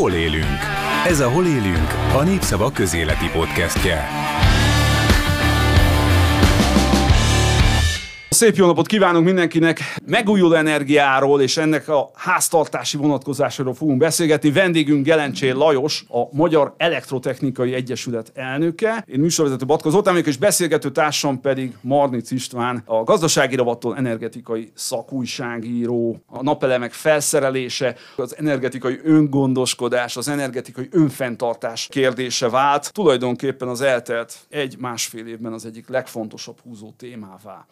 Hol élünk? Ez a Hol élünk, a Népszava közéleti podcastje. Szép jó napot kívánunk mindenkinek! Megújuló energiáról és ennek a háztartási vonatkozásáról fogunk beszélgetni. Vendégünk Gelencsé Lajos, a Magyar Elektrotechnikai Egyesület elnöke. Én műsorvezető Batka Zoltán és beszélgető társam pedig Marnic István, a gazdasági ravattól energetikai szakújságíró, a napelemek felszerelése, az energetikai öngondoskodás, az energetikai önfenntartás kérdése vált. Tulajdonképpen az eltelt egy-másfél évben az egyik legfontosabb húzó témává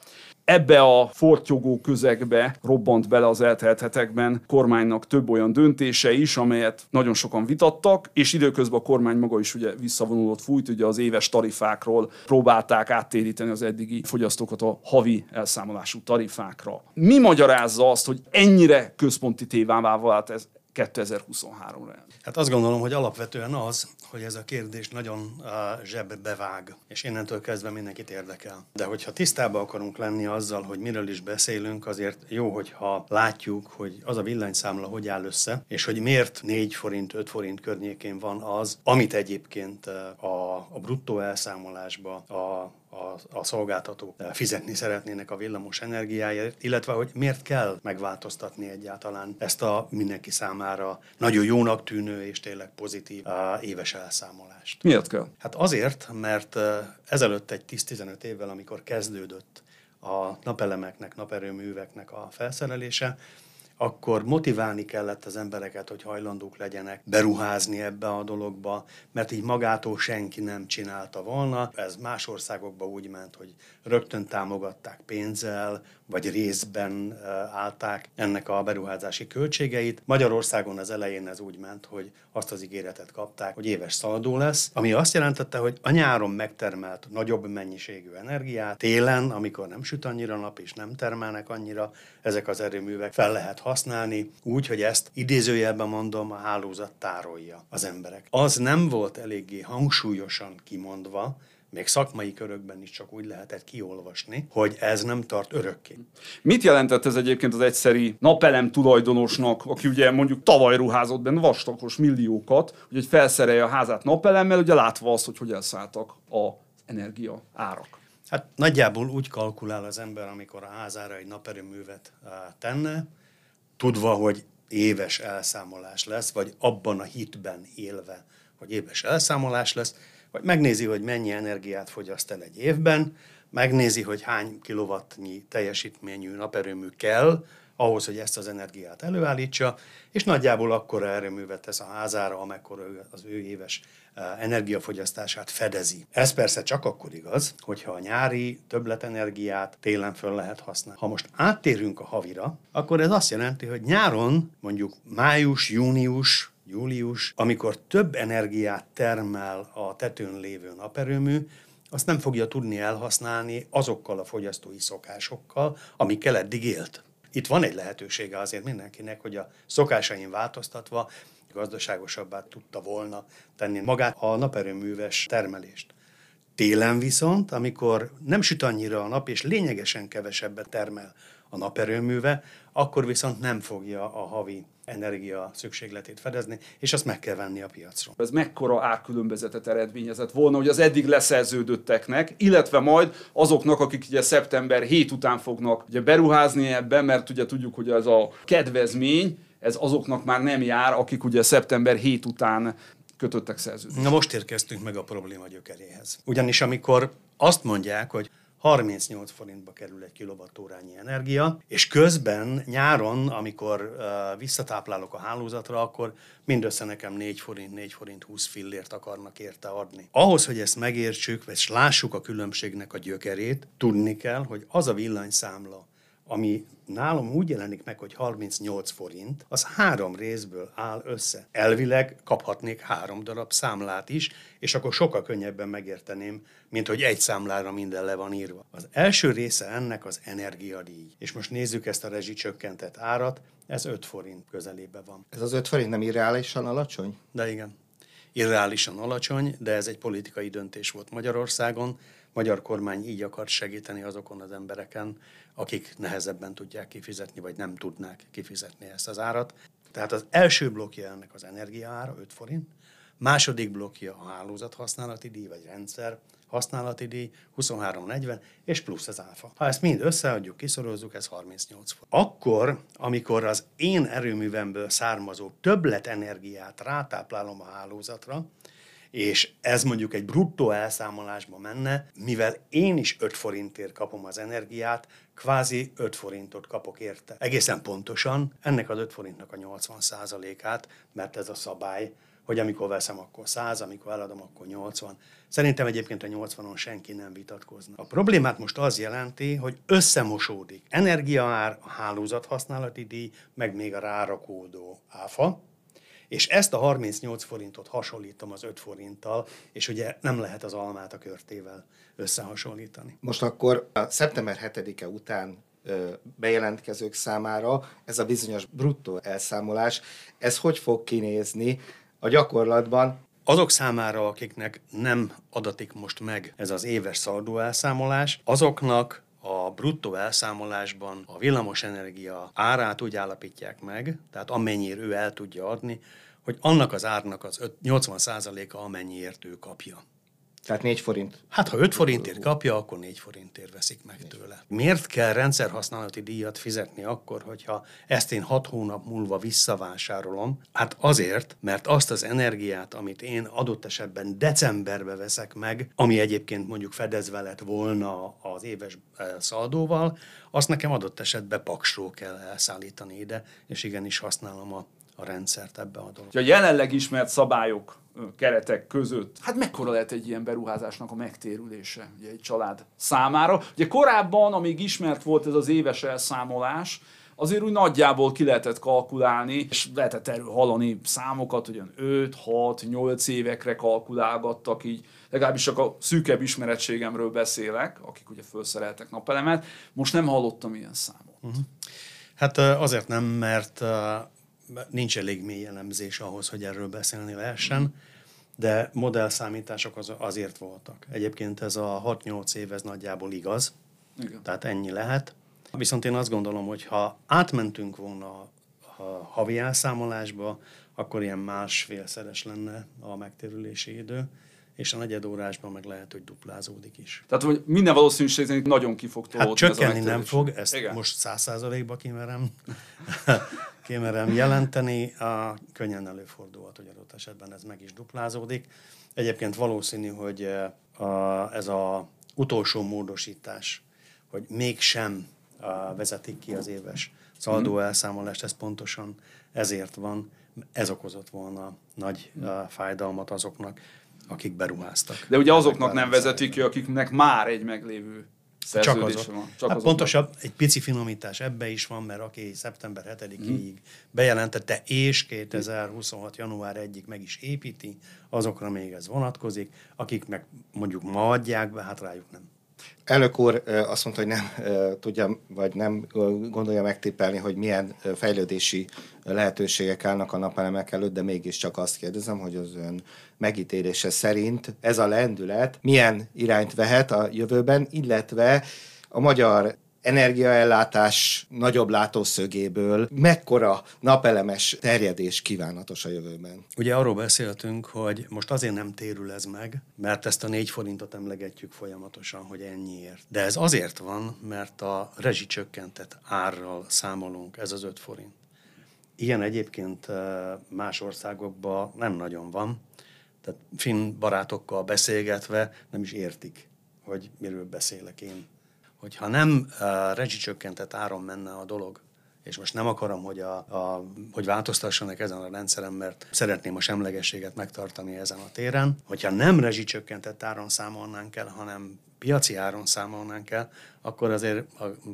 ebbe a fortyogó közegbe robbant bele az eltelt hetekben kormánynak több olyan döntése is, amelyet nagyon sokan vitattak, és időközben a kormány maga is ugye visszavonulott fújt, ugye az éves tarifákról próbálták áttéríteni az eddigi fogyasztókat a havi elszámolású tarifákra. Mi magyarázza azt, hogy ennyire központi tévává vált ez 2023-ra? Hát azt gondolom, hogy alapvetően az, hogy ez a kérdés nagyon zsebbe vág, és innentől kezdve mindenkit érdekel. De hogyha tisztában akarunk lenni azzal, hogy miről is beszélünk, azért jó, hogyha látjuk, hogy az a villanyszámla hogy áll össze, és hogy miért 4 forint, 5 forint környékén van az, amit egyébként a, a bruttó elszámolásba, a a, a szolgáltatók fizetni szeretnének a villamos energiáért, illetve hogy miért kell megváltoztatni egyáltalán ezt a mindenki számára nagyon jónak tűnő és tényleg pozitív éves elszámolást. Miért kell? Hát azért, mert ezelőtt egy 10-15 évvel, amikor kezdődött a napelemeknek, naperőműveknek a felszerelése, akkor motiválni kellett az embereket, hogy hajlandók legyenek beruházni ebbe a dologba, mert így magától senki nem csinálta volna. Ez más országokban úgy ment, hogy rögtön támogatták pénzzel, vagy részben állták ennek a beruházási költségeit. Magyarországon az elején ez úgy ment, hogy azt az ígéretet kapták, hogy éves szaldó lesz, ami azt jelentette, hogy a nyáron megtermelt nagyobb mennyiségű energiát, télen, amikor nem süt annyira nap és nem termelnek annyira, ezek az erőművek fel lehet használni, úgy, hogy ezt idézőjelben mondom, a hálózat tárolja az emberek. Az nem volt eléggé hangsúlyosan kimondva, még szakmai körökben is csak úgy lehetett kiolvasni, hogy ez nem tart örökké. Mit jelentett ez egyébként az egyszeri napelem tulajdonosnak, aki ugye mondjuk tavaly ruházott benne vastagos milliókat, hogy felszerelje a házát napelemmel, ugye látva azt, hogy hogy elszálltak a energia árak? Hát nagyjából úgy kalkulál az ember, amikor a házára egy naperőművet tenne, tudva, hogy éves elszámolás lesz, vagy abban a hitben élve, hogy éves elszámolás lesz, vagy megnézi, hogy mennyi energiát fogyaszt el egy évben, megnézi, hogy hány kilowattnyi teljesítményű naperőmű kell, ahhoz, hogy ezt az energiát előállítsa, és nagyjából akkor erőművet tesz a házára, amekkor az ő éves e, energiafogyasztását fedezi. Ez persze csak akkor igaz, hogyha a nyári többletenergiát télen föl lehet használni. Ha most áttérünk a havira, akkor ez azt jelenti, hogy nyáron, mondjuk május, június, július, amikor több energiát termel a tetőn lévő naperőmű, azt nem fogja tudni elhasználni azokkal a fogyasztói szokásokkal, amikkel eddig élt. Itt van egy lehetősége azért mindenkinek, hogy a szokásain változtatva gazdaságosabbá tudta volna tenni magát a naperőműves termelést. Télen viszont, amikor nem süt annyira a nap, és lényegesen kevesebbet termel a naperőműve, akkor viszont nem fogja a havi energia szükségletét fedezni, és azt meg kell venni a piacról. Ez mekkora árkülönbözetet eredményezett volna, hogy az eddig leszerződötteknek, illetve majd azoknak, akik ugye szeptember 7 után fognak ugye beruházni ebben, mert ugye tudjuk, hogy ez a kedvezmény, ez azoknak már nem jár, akik ugye szeptember 7 után kötöttek szerződést. Na most érkeztünk meg a probléma gyökeréhez. Ugyanis amikor azt mondják, hogy 38 forintba kerül egy kilovattórányi energia, és közben nyáron, amikor uh, visszatáplálok a hálózatra, akkor mindössze nekem 4 forint, 4 forint 20 fillért akarnak érte adni. Ahhoz, hogy ezt megértsük, és lássuk a különbségnek a gyökerét, tudni kell, hogy az a villanyszámla, ami nálam úgy jelenik meg, hogy 38 forint, az három részből áll össze. Elvileg kaphatnék három darab számlát is, és akkor sokkal könnyebben megérteném, mint hogy egy számlára minden le van írva. Az első része ennek az energiadíj. És most nézzük ezt a rezsicsökkentett árat, ez 5 forint közelébe van. Ez az 5 forint nem irreálisan alacsony? De igen. Irreálisan alacsony, de ez egy politikai döntés volt Magyarországon, magyar kormány így akart segíteni azokon az embereken, akik nehezebben tudják kifizetni, vagy nem tudnák kifizetni ezt az árat. Tehát az első blokja ennek az energiaára 5 forint, második blokja a hálózat használati díj, vagy rendszer használati díj 23,40, és plusz az áfa. Ha ezt mind összeadjuk, kiszorozzuk, ez 38 forint. Akkor, amikor az én erőművemből származó többlet energiát rátáplálom a hálózatra, és ez mondjuk egy bruttó elszámolásba menne, mivel én is 5 forintért kapom az energiát, kvázi 5 forintot kapok érte. Egészen pontosan ennek az 5 forintnak a 80%-át, mert ez a szabály, hogy amikor veszem, akkor 100, amikor eladom, akkor 80. Szerintem egyébként a 80-on senki nem vitatkozna. A problémát most az jelenti, hogy összemosódik energiaár, a hálózat használati díj, meg még a rárakódó áfa, és ezt a 38 forintot hasonlítom az 5 forinttal, és ugye nem lehet az almát a körtével összehasonlítani. Most akkor a szeptember 7-e után bejelentkezők számára ez a bizonyos bruttó elszámolás, ez hogy fog kinézni a gyakorlatban? Azok számára, akiknek nem adatik most meg ez az éves szaldó elszámolás, azoknak a bruttó elszámolásban a villamosenergia árát úgy állapítják meg, tehát amennyire ő el tudja adni, hogy annak az árnak az 80%-a amennyiért ő kapja. Tehát 4 forint. Hát ha 5 forintért kapja, akkor 4 forintért veszik meg tőle. Miért kell rendszerhasználati díjat fizetni akkor, hogyha ezt én 6 hónap múlva visszavásárolom? Hát azért, mert azt az energiát, amit én adott esetben decemberbe veszek meg, ami egyébként mondjuk fedezve lett volna az éves eh, szaldóval, azt nekem adott esetben paksról kell elszállítani ide, és igenis használom a a rendszert ebbe a dologba. A jelenleg ismert szabályok keretek között, hát mekkora lehet egy ilyen beruházásnak a megtérülése ugye egy család számára? Ugye korábban, amíg ismert volt ez az éves elszámolás, azért úgy nagyjából ki lehetett kalkulálni, és lehetett erről hallani számokat, hogy 5, 6, 8 évekre kalkulálgattak így, legalábbis csak a szűkebb ismeretségemről beszélek, akik ugye felszereltek napelemet, most nem hallottam ilyen számot. Uh-huh. Hát azért nem, mert nincs elég mély elemzés ahhoz, hogy erről beszélni lehessen, de modellszámítások az, azért voltak. Egyébként ez a 6-8 év ez nagyjából igaz, Igen. tehát ennyi lehet. Viszont én azt gondolom, hogy ha átmentünk volna a havi elszámolásba, akkor ilyen másfélszeres lenne a megtérülési idő és a negyed órásban meg lehet, hogy duplázódik is. Tehát, hogy minden valószínűség szerint nagyon ki fog Hát csökkenni nem fog, ezt Igen. most száz százalékba kimerem, kimerem jelenteni. A, könnyen előfordulhat, hogy adott esetben ez meg is duplázódik. Egyébként valószínű, hogy eh, a, ez a utolsó módosítás, hogy mégsem a, vezetik ki az éves szaldó mhm. elszámolást, ez pontosan ezért van, ez okozott volna nagy a, eh, fájdalmat azoknak, akik beruháztak. De ugye azoknak nem vezetik ki, akiknek már egy meglévő csak azok. van. Csak hát pontosabb, egy pici finomítás ebbe is van, mert aki szeptember 7-ig hmm. bejelentette, és 2026. január 1-ig meg is építi, azokra még ez vonatkozik, akik meg mondjuk ma adják be, hát rájuk nem. Elnök úr azt mondta, hogy nem tudja, vagy nem gondolja megtippelni, hogy milyen fejlődési lehetőségek állnak a napelemek előtt, de mégiscsak azt kérdezem, hogy az ön megítélése szerint ez a lendület milyen irányt vehet a jövőben, illetve a magyar energiaellátás nagyobb látószögéből mekkora napelemes terjedés kívánatos a jövőben? Ugye arról beszéltünk, hogy most azért nem térül ez meg, mert ezt a négy forintot emlegetjük folyamatosan, hogy ennyiért. De ez azért van, mert a rezsicsökkentett árral számolunk, ez az öt forint. Ilyen egyébként más országokban nem nagyon van. Tehát finn barátokkal beszélgetve nem is értik, hogy miről beszélek én hogyha nem uh, rezsicsökkentett áron menne a dolog, és most nem akarom, hogy, a, a, hogy változtassanak ezen a rendszeren, mert szeretném a semlegességet megtartani ezen a téren. Hogyha nem rezsicsökkentett áron számolnánk el, hanem piaci áron számolnánk el, akkor azért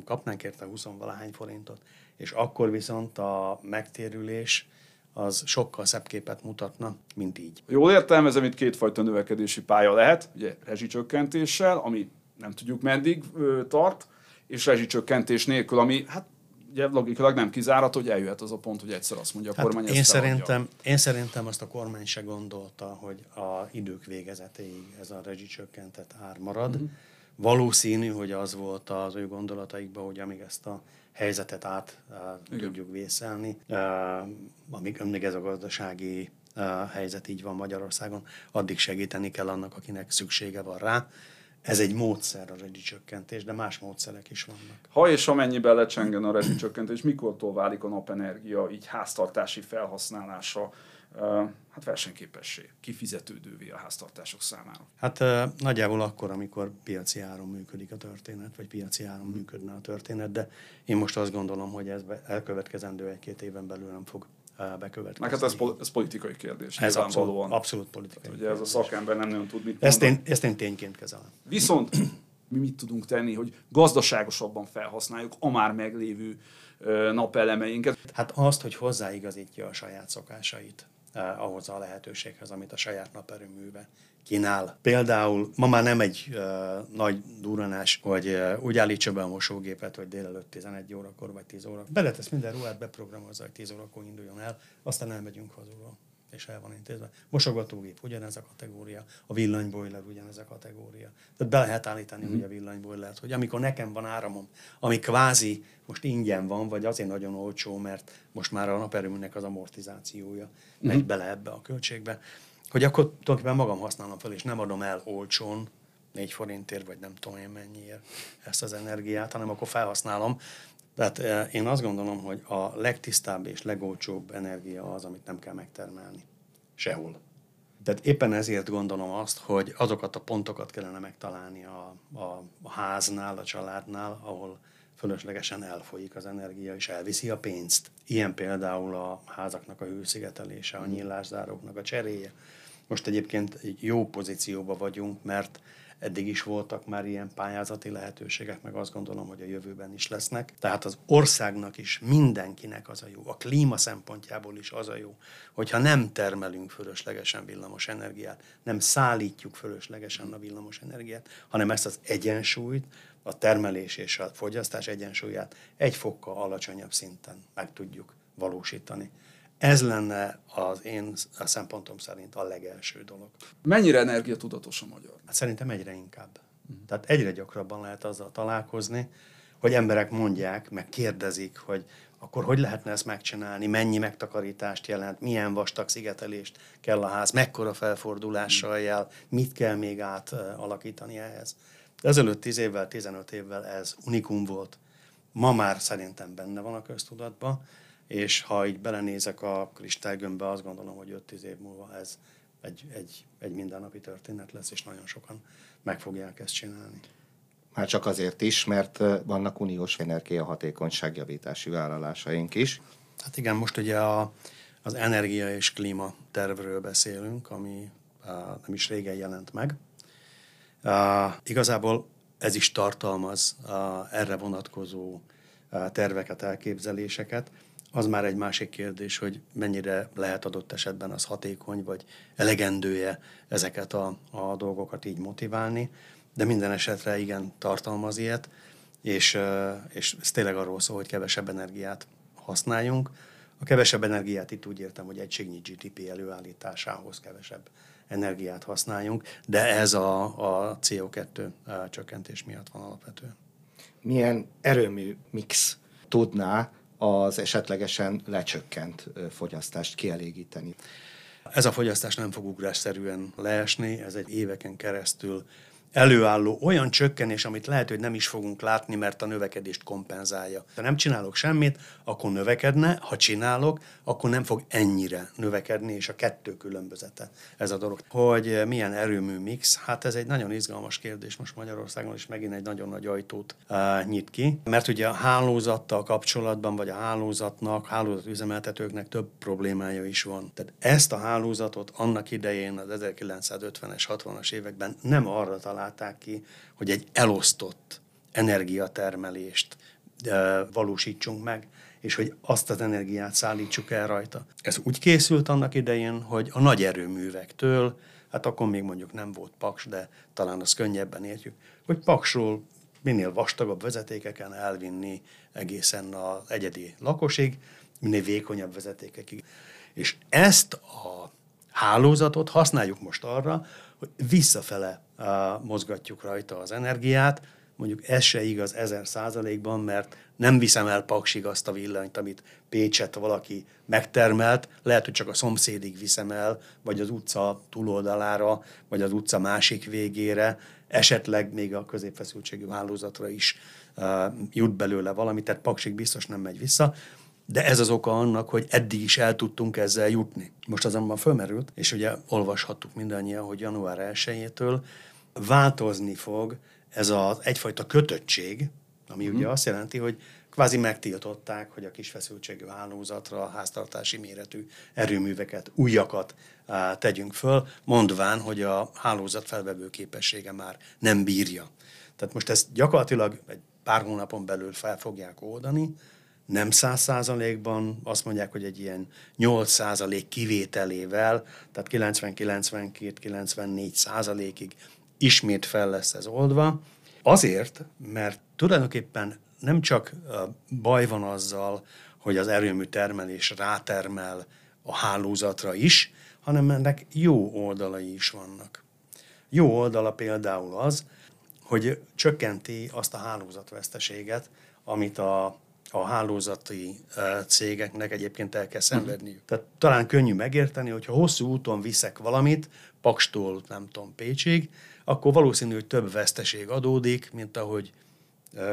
kapnánk érte 20 valahány forintot. És akkor viszont a megtérülés az sokkal szebb képet mutatna, mint így. Jól értelmezem, itt kétfajta növekedési pálya lehet, ugye rezsicsökkentéssel, ami nem tudjuk meddig tart, és rezsicsökkentés nélkül, ami hát ugye logikailag nem kizárat, hogy eljöhet az a pont, hogy egyszer azt mondja a hát kormány, én szerintem, én szerintem azt a kormány se gondolta, hogy a idők végezetéig ez a rezsicsökkentett ár marad, uh-huh. Valószínű, hogy az volt az ő gondolataikban, hogy amíg ezt a helyzetet át uh, tudjuk vészelni, uh, amíg, amíg ez a gazdasági uh, helyzet így van Magyarországon, addig segíteni kell annak, akinek szüksége van rá. Ez egy módszer a rezsicsökkentés, de más módszerek is vannak. Ha és amennyiben lecsengen a rezsicsökkentés, mikortól válik a napenergia így háztartási felhasználása hát versenyképessé, kifizetődővé a háztartások számára? Hát nagyjából akkor, amikor piaci áron működik a történet, vagy piaci áron működne a történet, de én most azt gondolom, hogy ez elkövetkezendő egy-két éven belül nem fog bekövetkezni. Meg hát ez, ez politikai kérdés. Ez abszolút, abszolút politikai Tehát, ugye ez a szakember nem nagyon tud mit ezt én, ezt én tényként kezelem. Viszont mi mit tudunk tenni, hogy gazdaságosabban felhasználjuk a már meglévő napelemeinket? Hát azt, hogy hozzáigazítja a saját szokásait ahhoz a lehetőséghez, amit a saját naperőműve kínál. Például ma már nem egy uh, nagy duranás, hogy uh, úgy állítsa be a mosógépet, hogy délelőtt 11 órakor vagy 10 óra. Beletesz minden ruhát, beprogramozza, hogy 10 órakor induljon el, aztán elmegyünk haza és el van intézve. Mosogatógép ugyanez a kategória, a villanybojler ugyanez a kategória. Tehát be lehet állítani, mm. hogy a villanybojlert, hogy amikor nekem van áramom, ami kvázi most ingyen van, vagy azért nagyon olcsó, mert most már a naperőműnek az amortizációja mm. megy bele ebbe a költségbe, hogy akkor tulajdonképpen magam használom fel, és nem adom el olcsón, 4 forintért, vagy nem tudom én mennyiért ezt az energiát, hanem akkor felhasználom. Tehát eh, én azt gondolom, hogy a legtisztább és legolcsóbb energia az, amit nem kell megtermelni. Sehol. Tehát éppen ezért gondolom azt, hogy azokat a pontokat kellene megtalálni a, a, a háznál, a családnál, ahol fölöslegesen elfolyik az energia, és elviszi a pénzt. Ilyen például a házaknak a hőszigetelése, a nyílászáróknak a cseréje. Most egyébként egy jó pozícióban vagyunk, mert eddig is voltak már ilyen pályázati lehetőségek, meg azt gondolom, hogy a jövőben is lesznek. Tehát az országnak is, mindenkinek az a jó, a klíma szempontjából is az a jó, hogyha nem termelünk fölöslegesen villamos energiát, nem szállítjuk fölöslegesen a villamos energiát, hanem ezt az egyensúlyt, a termelés és a fogyasztás egyensúlyát egy fokkal alacsonyabb szinten meg tudjuk valósítani. Ez lenne az én a szempontom szerint a legelső dolog. Mennyire energiatudatos a magyar? Hát szerintem egyre inkább. Uh-huh. Tehát egyre gyakrabban lehet azzal találkozni, hogy emberek mondják, meg kérdezik, hogy akkor hogy lehetne ezt megcsinálni, mennyi megtakarítást jelent, milyen vastag szigetelést kell a ház, mekkora felfordulással jel, mit kell még átalakítani ehhez. Ezelőtt 10 évvel, 15 évvel ez unikum volt. Ma már szerintem benne van a köztudatban, és ha így belenézek a kristálygömbbe, azt gondolom, hogy 5-10 év múlva ez egy, egy, egy mindennapi történet lesz, és nagyon sokan meg fogják ezt csinálni. Már csak azért is, mert vannak uniós energiahatékonyságjavítási vállalásaink is. Hát igen, most ugye a, az energia és klíma tervről beszélünk, ami uh, nem is régen jelent meg. Uh, igazából ez is tartalmaz uh, erre vonatkozó terveket, elképzeléseket. Az már egy másik kérdés, hogy mennyire lehet adott esetben az hatékony, vagy elegendője ezeket a, a dolgokat így motiválni, de minden esetre igen tartalmaz ilyet, és, és ez tényleg arról szól, hogy kevesebb energiát használjunk. A kevesebb energiát itt úgy értem, hogy egységnyi GDP előállításához kevesebb energiát használjunk, de ez a, a CO2 csökkentés miatt van alapvetően. Milyen erőmű mix tudná az esetlegesen lecsökkent fogyasztást kielégíteni. Ez a fogyasztás nem fog ugrásszerűen leesni, ez egy éveken keresztül előálló olyan csökkenés, amit lehet, hogy nem is fogunk látni, mert a növekedést kompenzálja. Ha nem csinálok semmit, akkor növekedne, ha csinálok, akkor nem fog ennyire növekedni, és a kettő különbözete ez a dolog. Hogy milyen erőmű mix, hát ez egy nagyon izgalmas kérdés most Magyarországon, és megint egy nagyon nagy ajtót uh, nyit ki, mert ugye a hálózattal kapcsolatban, vagy a hálózatnak, hálózatüzemeltetőknek több problémája is van. Tehát ezt a hálózatot annak idején az 1950-es, 60-as években nem arra talál találták ki, hogy egy elosztott energiatermelést valósítsunk meg, és hogy azt az energiát szállítsuk el rajta. Ez úgy készült annak idején, hogy a nagy erőművektől, hát akkor még mondjuk nem volt paks, de talán az könnyebben értjük, hogy paksról minél vastagabb vezetékeken elvinni egészen az egyedi lakosig, minél vékonyabb vezetékekig. És ezt a hálózatot használjuk most arra, hogy visszafele mozgatjuk rajta az energiát, mondjuk ez se igaz ezer százalékban, mert nem viszem el Paksig azt a villanyt, amit Pécset valaki megtermelt, lehet, hogy csak a szomszédig viszem el, vagy az utca túloldalára, vagy az utca másik végére, esetleg még a középfeszültségű hálózatra is uh, jut belőle valami, tehát Paksig biztos nem megy vissza. De ez az oka annak, hogy eddig is el tudtunk ezzel jutni. Most azonban fölmerült, és ugye olvashattuk mindannyian, hogy január 1-től változni fog ez az egyfajta kötöttség, ami mm. ugye azt jelenti, hogy kvázi megtiltották, hogy a kis feszültségű hálózatra háztartási méretű erőműveket, újakat á, tegyünk föl, mondván, hogy a hálózat felvevő képessége már nem bírja. Tehát most ezt gyakorlatilag egy pár hónapon belül fel fogják oldani, nem száz százalékban, azt mondják, hogy egy ilyen 8 százalék kivételével, tehát 90-92-94 százalékig ismét fel lesz ez oldva. Azért, mert tulajdonképpen nem csak baj van azzal, hogy az erőmű termelés rátermel a hálózatra is, hanem ennek jó oldalai is vannak. Jó oldala például az, hogy csökkenti azt a hálózatveszteséget, amit a a hálózati cégeknek egyébként el kell szenvedniük. Uh-huh. Tehát talán könnyű megérteni, hogyha hosszú úton viszek valamit, Pakstól, nem tudom, Pécsig, akkor valószínű, hogy több veszteség adódik, mint ahogy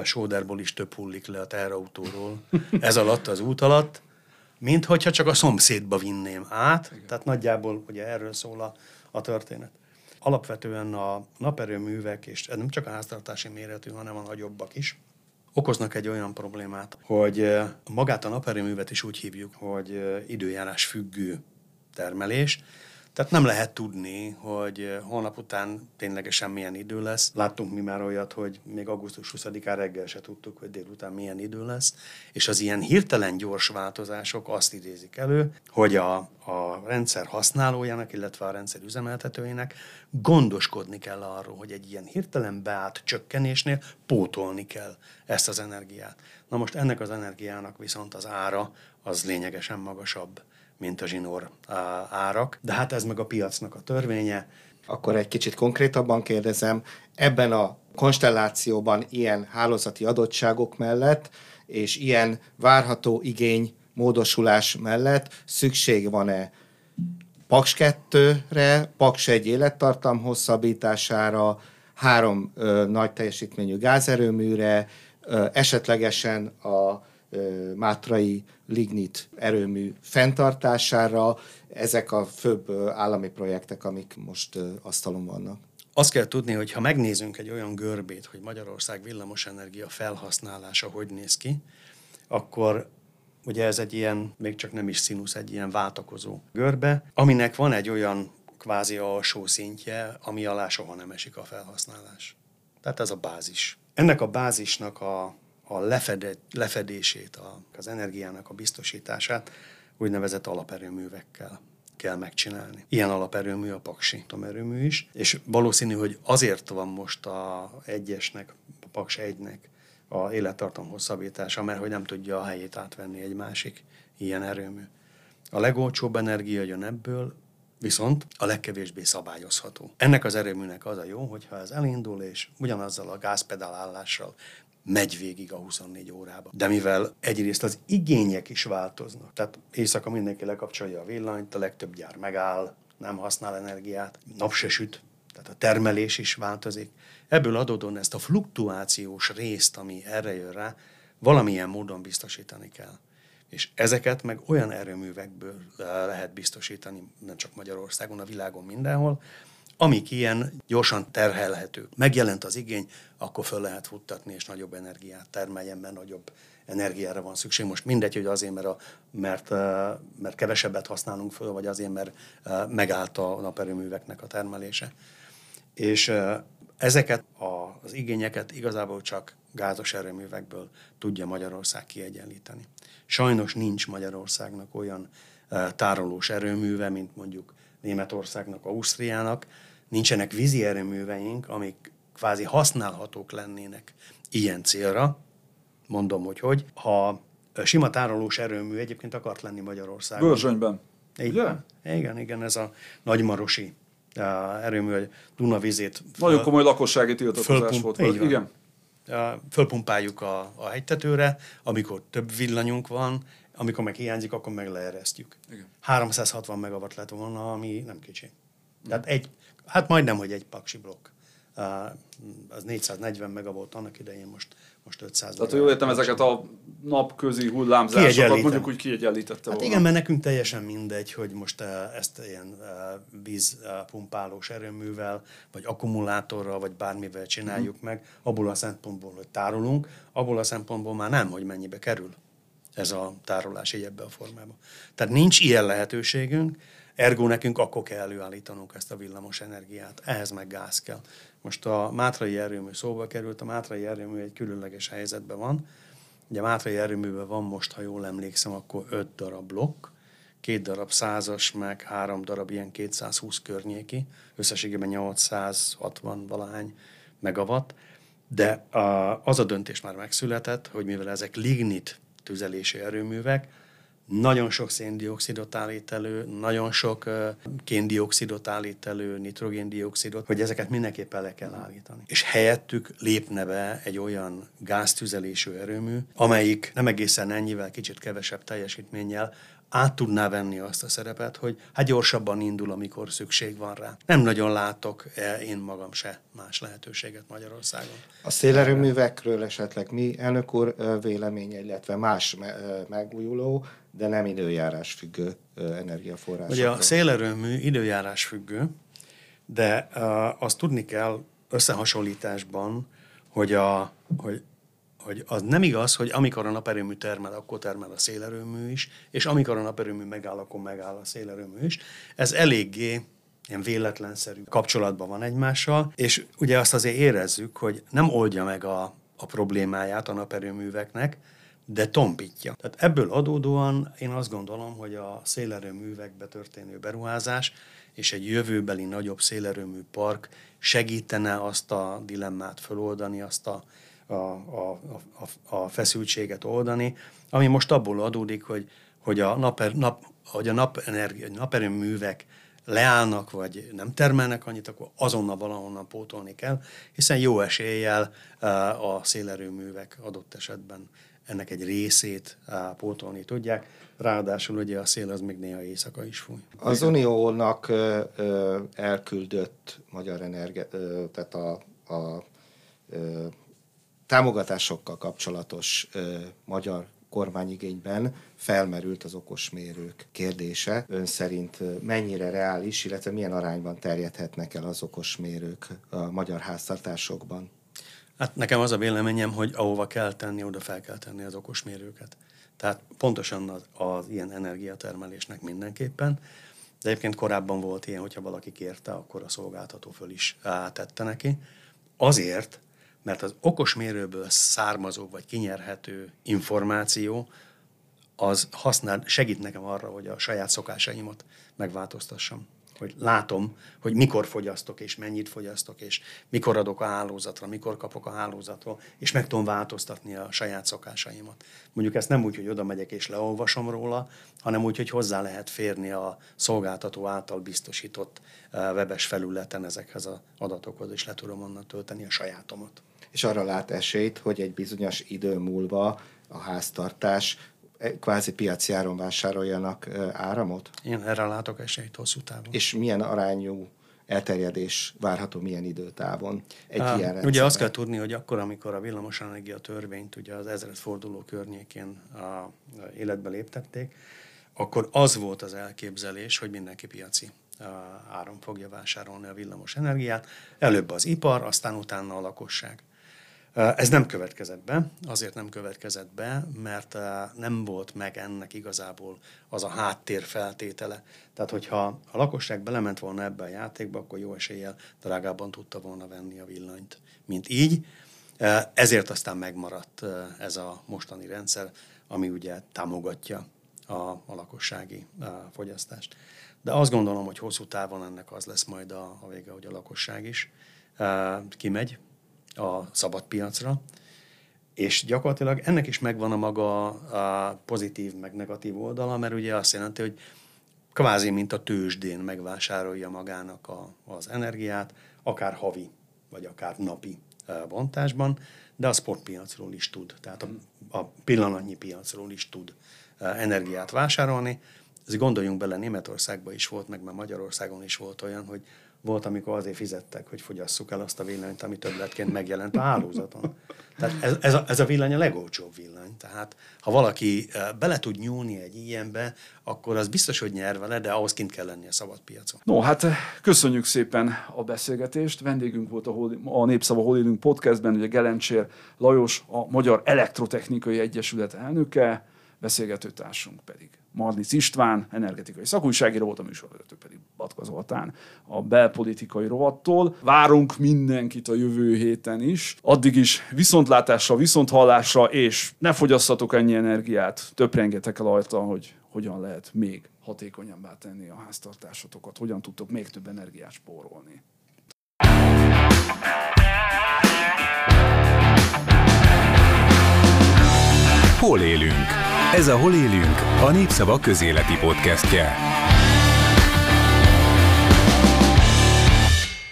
Sóderból is több hullik le a teherautóról ez alatt, az út alatt, mint hogyha csak a szomszédba vinném át. Igen. Tehát nagyjából ugye erről szól a, a történet. Alapvetően a naperőművek, és ez nem csak a háztartási méretű, hanem a nagyobbak is, okoznak egy olyan problémát, hogy magát a naperőművet is úgy hívjuk, hogy időjárás függő termelés, tehát nem lehet tudni, hogy holnap után ténylegesen milyen idő lesz. Láttunk mi már olyat, hogy még augusztus 20-án reggel se tudtuk, hogy délután milyen idő lesz, és az ilyen hirtelen gyors változások azt idézik elő, hogy a, a rendszer használójának, illetve a rendszer üzemeltetőjének gondoskodni kell arról, hogy egy ilyen hirtelen beállt csökkenésnél pótolni kell ezt az energiát. Na most ennek az energiának viszont az ára az lényegesen magasabb mint a zsinór árak. De hát ez meg a piacnak a törvénye. Akkor egy kicsit konkrétabban kérdezem, ebben a konstellációban ilyen hálózati adottságok mellett és ilyen várható igény módosulás mellett szükség van-e Paks 2-re, Paks 1 élettartam hosszabbítására, három ö, nagy teljesítményű gázerőműre, ö, esetlegesen a Mátrai lignit erőmű fenntartására. Ezek a főbb állami projektek, amik most asztalon vannak. Azt kell tudni, hogy ha megnézünk egy olyan görbét, hogy Magyarország villamosenergia felhasználása hogy néz ki, akkor ugye ez egy ilyen, még csak nem is színusz, egy ilyen váltakozó görbe, aminek van egy olyan kvázi alsó szintje, ami alá soha nem esik a felhasználás. Tehát ez a bázis. Ennek a bázisnak a a lefedett, lefedését, a, az energiának a biztosítását úgynevezett alaperőművekkel kell megcsinálni. Ilyen alaperőmű a Paksi atomerőmű is, és valószínű, hogy azért van most a egyesnek, a Paks egynek a élettartam hosszabbítása, mert hogy nem tudja a helyét átvenni egy másik ilyen erőmű. A legolcsóbb energia jön ebből, viszont a legkevésbé szabályozható. Ennek az erőműnek az a jó, hogyha ez elindul, és ugyanazzal a gázpedál állással megy végig a 24 órába. De mivel egyrészt az igények is változnak, tehát éjszaka mindenki lekapcsolja a villanyt, a legtöbb gyár megáll, nem használ energiát, nap se süt, tehát a termelés is változik. Ebből adódóan ezt a fluktuációs részt, ami erre jön rá, valamilyen módon biztosítani kell. És ezeket meg olyan erőművekből lehet biztosítani, nem csak Magyarországon, a világon mindenhol, amik ilyen gyorsan terhelhetők. Megjelent az igény, akkor föl lehet futtatni, és nagyobb energiát termeljen, mert nagyobb energiára van szükség. Most mindegy, hogy azért, mert, a, mert, mert kevesebbet használunk föl, vagy azért, mert megállt a naperőműveknek a termelése. És ezeket az igényeket igazából csak gázos erőművekből tudja Magyarország kiegyenlíteni. Sajnos nincs Magyarországnak olyan tárolós erőműve, mint mondjuk Németországnak, Ausztriának, nincsenek vízi erőműveink, amik kvázi használhatók lennének ilyen célra. Mondom, hogy hogy. Ha sima tárolós erőmű egyébként akart lenni Magyarországon. Börzsönyben. Igen, igen, igen, ez a nagymarosi erőmű, hogy Dunavizét. Nagyon komoly lakossági tiltakozás volt. így van. Igen. Fölpumpáljuk a, a hegytetőre, amikor több villanyunk van, amikor meg hiányzik, akkor meg leeresztjük. Igen. 360 megawatt lett volna, ami nem kicsi. Tehát egy, hát majdnem, hogy egy paksi blokk. Az 440 mega volt annak idején, most, most 500 Tehát, jól értem, ezeket a napközi hullámzásokat mondjuk úgy kiegyenlítette Hát volna. igen, mert nekünk teljesen mindegy, hogy most ezt ilyen vízpumpálós erőművel, vagy akkumulátorral, vagy bármivel csináljuk Mhm. meg, abból a szempontból, hogy tárolunk, abból a szempontból már nem, hogy mennyibe kerül ez a tárolás így ebbe a formában. Tehát nincs ilyen lehetőségünk, ergo nekünk akkor kell előállítanunk ezt a villamos energiát. Ehhez meg gáz kell. Most a Mátrai erőmű szóba került, a Mátrai erőmű egy különleges helyzetben van. Ugye a Mátrai erőműben van most, ha jól emlékszem, akkor öt darab blokk, két darab százas, meg három darab ilyen 220 környéki, összességében 860 valahány megawatt, de az a döntés már megszületett, hogy mivel ezek lignit tüzelési erőművek, nagyon sok széndiokszidot állít elő, nagyon sok kéndiokszidot állít elő, nitrogéndiokszidot, hogy ezeket mindenképpen le kell állítani. És helyettük lépne be egy olyan gáztüzelésű erőmű, amelyik nem egészen ennyivel, kicsit kevesebb teljesítménnyel át tudná venni azt a szerepet, hogy hát gyorsabban indul, amikor szükség van rá. Nem nagyon látok eh, én magam se más lehetőséget Magyarországon. A szélerőművekről esetleg mi, elnök úr, ö, véleménye, illetve más ö, megújuló, de nem időjárás függő ö, energiaforrásokról. Ugye a szélerőmű időjárás függő, de azt tudni kell összehasonlításban, hogy, a, hogy, hogy az nem igaz, hogy amikor a naperőmű termel, akkor termel a szélerőmű is, és amikor a naperőmű megáll, akkor megáll a szélerőmű is. Ez eléggé ilyen véletlenszerű kapcsolatban van egymással, és ugye azt azért érezzük, hogy nem oldja meg a, a problémáját a naperőműveknek, de tompítja. Tehát ebből adódóan én azt gondolom, hogy a szélerőművekbe történő beruházás és egy jövőbeli nagyobb szélerőmű park segítene azt a dilemmát föloldani, azt a, a, a, a, a feszültséget oldani, ami most abból adódik, hogy, hogy a, naper, nap, hogy a napenergia, naperőművek leállnak, vagy nem termelnek annyit, akkor azonnal valahonnan pótolni kell, hiszen jó eséllyel eh, a szélerőművek adott esetben ennek egy részét eh, pótolni tudják. Ráadásul ugye a szél az még néha éjszaka is fúj. Az Uniónak ö, elküldött magyar energia, tehát a, a ö, támogatásokkal kapcsolatos ö, magyar kormányigényben felmerült az okosmérők kérdése. Ön szerint mennyire reális, illetve milyen arányban terjedhetnek el az okosmérők a magyar háztartásokban? Hát nekem az a véleményem, hogy ahova kell tenni, oda fel kell tenni az okosmérőket. Tehát pontosan az, az ilyen energiatermelésnek mindenképpen. De egyébként korábban volt ilyen, hogyha valaki kérte, akkor a szolgáltató föl is tette neki. Azért, mert az okosmérőből származó vagy kinyerhető információ az használ, segít nekem arra, hogy a saját szokásaimat megváltoztassam. Hogy látom, hogy mikor fogyasztok, és mennyit fogyasztok, és mikor adok a hálózatra, mikor kapok a hálózatról, és meg tudom változtatni a saját szokásaimat. Mondjuk ezt nem úgy, hogy oda megyek és leolvasom róla, hanem úgy, hogy hozzá lehet férni a szolgáltató által biztosított eh, webes felületen ezekhez az adatokhoz, és le tudom onnan tölteni a sajátomat. És arra lát esélyt, hogy egy bizonyos idő múlva a háztartás eh, kvázi piaci áron vásároljanak ö, áramot? Én erre látok esélyt hosszú távon. És milyen arányú elterjedés várható milyen időtávon egy Á, ilyen Ugye azt kell tudni, hogy akkor, amikor a villamosenergia törvényt ugye az ezredforduló környékén a, a életbe léptették, akkor az volt az elképzelés, hogy mindenki piaci áron fogja vásárolni a villamos energiát. Előbb az ipar, aztán utána a lakosság. Ez nem következett be, azért nem következett be, mert nem volt meg ennek igazából az a háttér feltétele. Tehát, hogyha a lakosság belement volna ebbe a játékba, akkor jó eséllyel drágában tudta volna venni a villanyt, mint így. Ezért aztán megmaradt ez a mostani rendszer, ami ugye támogatja a, a lakossági á, fogyasztást. De azt gondolom, hogy hosszú távon ennek az lesz majd a, a vége, hogy a lakosság is kimegy a szabad piacra, és gyakorlatilag ennek is megvan a maga a pozitív meg negatív oldala, mert ugye azt jelenti, hogy kvázi mint a tőzsdén megvásárolja magának a, az energiát, akár havi, vagy akár napi bontásban, de a spotpiacról is tud, tehát a, a pillanatnyi piacról is tud energiát vásárolni. Ez gondoljunk bele, Németországban is volt, meg már Magyarországon is volt olyan, hogy volt, amikor azért fizettek, hogy fogyasszuk el azt a villanyt, ami többletként megjelent a hálózaton. Tehát ez, ez, a, ez a villany a legolcsóbb villany. Tehát ha valaki bele tud nyúlni egy ilyenbe, akkor az biztos, hogy nyer vele, de ahhoz kint kell lenni a szabad piacon. No, hát köszönjük szépen a beszélgetést. Vendégünk volt a, a Népszava Hol élünk podcastben, ugye Gelencsér Lajos, a Magyar Elektrotechnikai Egyesület elnöke, beszélgetőtársunk pedig Marlic István, energetikai szakújságíró volt, a műsorvezető pedig Batka Zoltán a belpolitikai rovattól. Várunk mindenkit a jövő héten is. Addig is viszontlátásra, viszonthallásra, és ne fogyasszatok ennyi energiát. Töprengetek el rajta, hogy hogyan lehet még hatékonyabbá tenni a háztartásotokat, hogyan tudtok még több energiát spórolni. Hol élünk? Ez a Hol élünk, a Népszava közéleti podcastje.